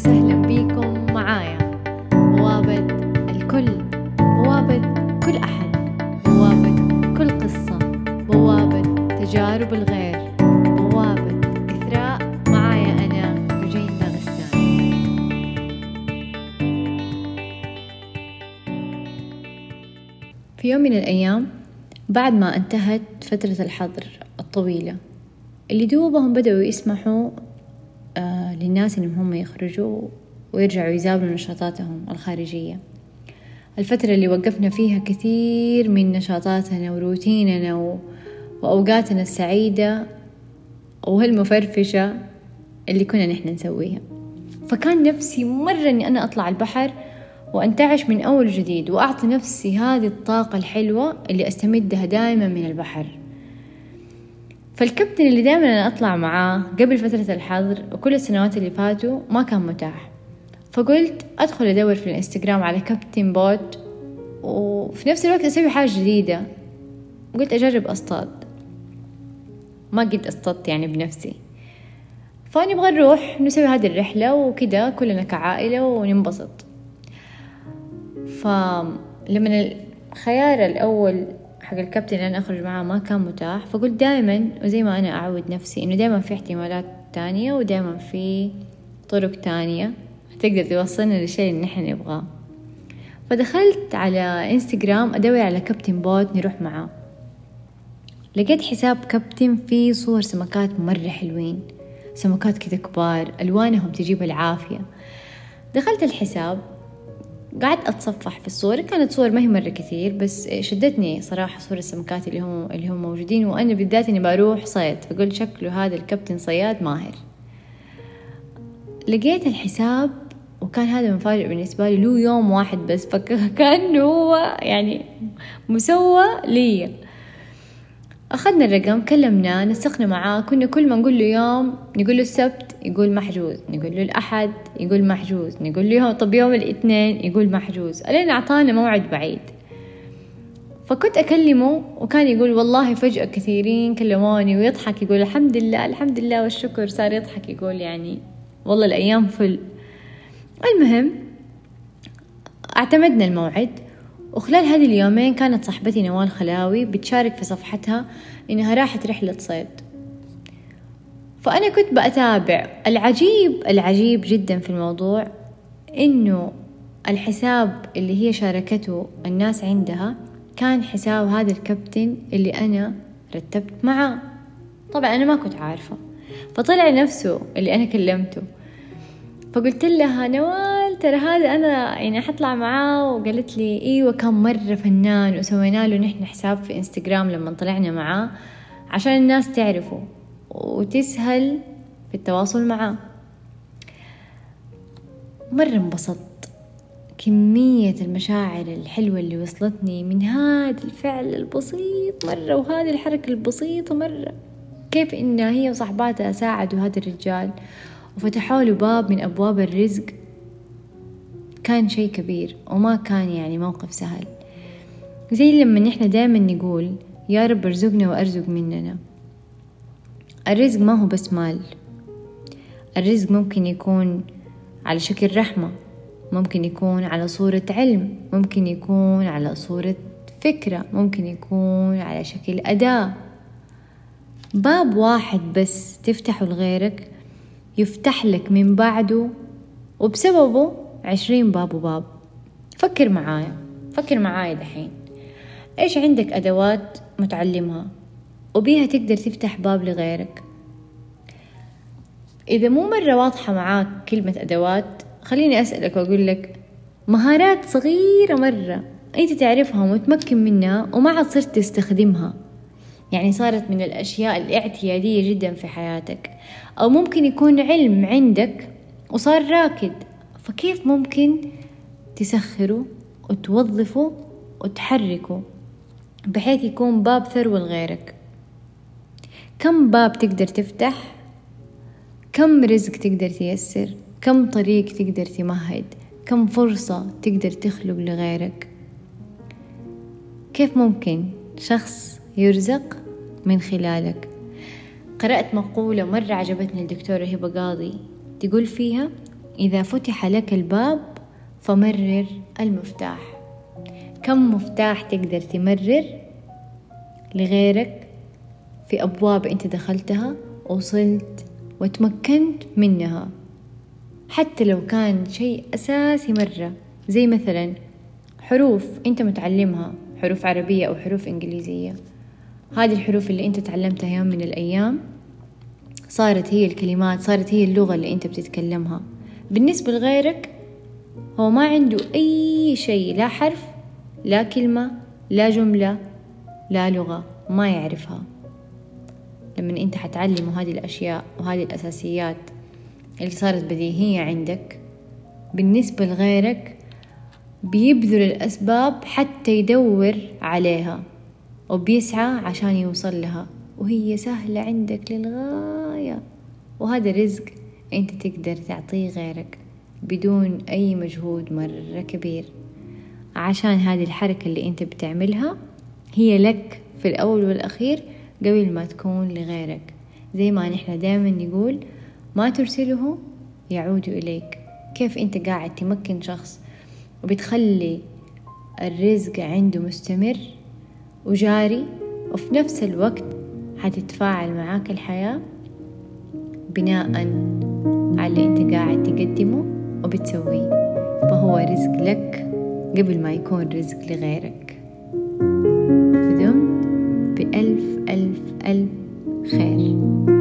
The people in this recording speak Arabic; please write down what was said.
وسهلا بيكم معايا. بوابة الكل بوابة كل أحد بوابة كل قصة بوابة تجارب الغير بوابة إثراء معايا أنا رجين داغستان في يوم من الأيام بعد ما انتهت فترة الحظر الطويلة اللي دوبهم بدأوا يسمحوا للناس إنهم هم يخرجوا ويرجعوا يزاولوا نشاطاتهم الخارجية. الفترة اللي وقفنا فيها كثير من نشاطاتنا وروتيننا و... وأوقاتنا السعيدة وهالمفرفشة اللي كنا نحن نسويها. فكان نفسي مرة إني أنا أطلع البحر وأنتعش من أول جديد وأعطي نفسي هذه الطاقة الحلوة اللي أستمدها دائما من البحر. فالكابتن اللي دائما أنا أطلع معاه قبل فترة الحظر وكل السنوات اللي فاتوا ما كان متاح. فقلت أدخل أدور في الإنستغرام على كابتن بوت وفي نفس الوقت أسوي حاجة جديدة. قلت أجرب أصطاد. ما قد أصطدت يعني بنفسي. فنبغى نروح نسوي هذه الرحلة وكذا كلنا كعائلة وننبسط. فلما الخيار الأول حق الكابتن اللي أنا أخرج معاه ما كان متاح فقلت دائما وزي ما أنا أعود نفسي إنه دائما في احتمالات تانية ودائما في طرق تانية تقدر توصلنا للشيء اللي نحن نبغاه. فدخلت على إنستغرام أدور على كابتن بوت نروح معاه. لقيت حساب كابتن فيه صور سمكات مرة حلوين سمكات كذا كبار ألوانهم تجيب العافية. دخلت الحساب قعدت أتصفح في الصور. كانت صور ما هي مرة كثير بس شدتني صراحة صور السمكات اللي هم اللي هم موجودين. وأنا بالذات إني بروح صيد فقلت شكله هذا الكابتن صياد ماهر. لقيت الحساب وكان هذا مفاجئ بالنسبة لي له يوم واحد بس فكأنه هو يعني مسوى لي. أخذنا الرقم كلمناه نسقنا معاه كنا كل ما نقول له يوم نقول له السبت يقول محجوز نقول له الأحد يقول محجوز نقول له يوم طب يوم الاثنين يقول محجوز ألين أعطانا موعد بعيد. فكنت أكلمه وكان يقول والله فجأة كثيرين كلموني ويضحك يقول الحمد لله الحمد لله والشكر صار يضحك يقول يعني والله الأيام فل. المهم اعتمدنا الموعد. وخلال هذه اليومين كانت صاحبتي نوال خلاوي بتشارك في صفحتها إنها راحت رحلة صيد. فأنا كنت بأتابع العجيب العجيب جدا في الموضوع إنه الحساب اللي هي شاركته الناس عندها كان حساب هذا الكابتن اللي أنا رتبت معاه. طبعا أنا ما كنت عارفة. فطلع نفسه اللي أنا كلمته. فقلت لها نوال ترى هذا أنا يعني حطلع معاه وقالت لي إيوة كان مرة فنان وسوينا له نحن حساب في إنستغرام لما طلعنا معاه عشان الناس تعرفه وتسهل في التواصل معاه. مرة انبسطت. كمية المشاعر الحلوة اللي وصلتني من هذا الفعل البسيط مرة وهذه الحركة البسيطة مرة. كيف إن هي وصحباتها ساعدوا هذا الرجال وفتحوا له باب من أبواب الرزق كان شي كبير وما كان يعني موقف سهل. زي لما نحن دايما نقول يا رب ارزقنا وأرزق مننا. الرزق ما هو بس مال. الرزق ممكن يكون على شكل رحمة ممكن يكون على صورة علم ممكن يكون على صورة فكرة ممكن يكون على شكل أداة. باب واحد بس تفتحه لغيرك يفتح لك من بعده وبسببه عشرين باب وباب. فكر معايا فكر معايا دحين. إيش عندك أدوات متعلمها؟ وبيها تقدر تفتح باب لغيرك. إذا مو مرة واضحة معاك كلمة أدوات خليني أسألك وأقول لك مهارات صغيرة مرة أنت تعرفها ومتمكن منها وما عاد صرت تستخدمها. يعني صارت من الأشياء الاعتيادية جدا في حياتك. أو ممكن يكون علم عندك وصار راكد. فكيف ممكن تسخره وتوظفه وتحركه بحيث يكون باب ثروة لغيرك؟ كم باب تقدر تفتح؟ كم رزق تقدر تيسر؟ كم طريق تقدر تمهد؟ كم فرصة تقدر تخلق لغيرك؟ كيف ممكن شخص يرزق من خلالك؟ قرأت مقولة مرة عجبتني الدكتورة هبة قاضي تقول فيها إذا فتح لك الباب فمرر المفتاح. كم مفتاح تقدر تمرر لغيرك في أبواب أنت دخلتها وصلت وتمكنت منها؟ حتى لو كان شيء أساسي مرة زي مثلا حروف أنت متعلمها حروف عربية أو حروف إنجليزية. هذه الحروف اللي أنت تعلمتها يوم من الأيام صارت هي الكلمات صارت هي اللغة اللي أنت بتتكلمها. بالنسبة لغيرك هو ما عنده أي شيء لا حرف لا كلمة لا جملة لا لغة ما يعرفها. لما أنت حتعلمه هذه الأشياء وهذه الأساسيات اللي صارت بديهية عندك بالنسبة لغيرك بيبذل الأسباب حتى يدور عليها وبيسعى عشان يوصل لها وهي سهلة عندك للغاية. وهذا رزق أنت تقدر تعطيه غيرك بدون أي مجهود مرة كبير. عشان هذه الحركة اللي أنت بتعملها هي لك في الأول والأخير قبل ما تكون لغيرك. زي ما نحن دائما نقول ما ترسله يعود إليك. كيف أنت قاعد تمكن شخص وبتخلي الرزق عنده مستمر وجاري وفي نفس الوقت حتتفاعل معاك الحياة بناء على اللي انت قاعد تقدمه وبتسويه. فهو رزق لك قبل ما يكون رزق لغيرك. بدمت بألف ألف ألف خير.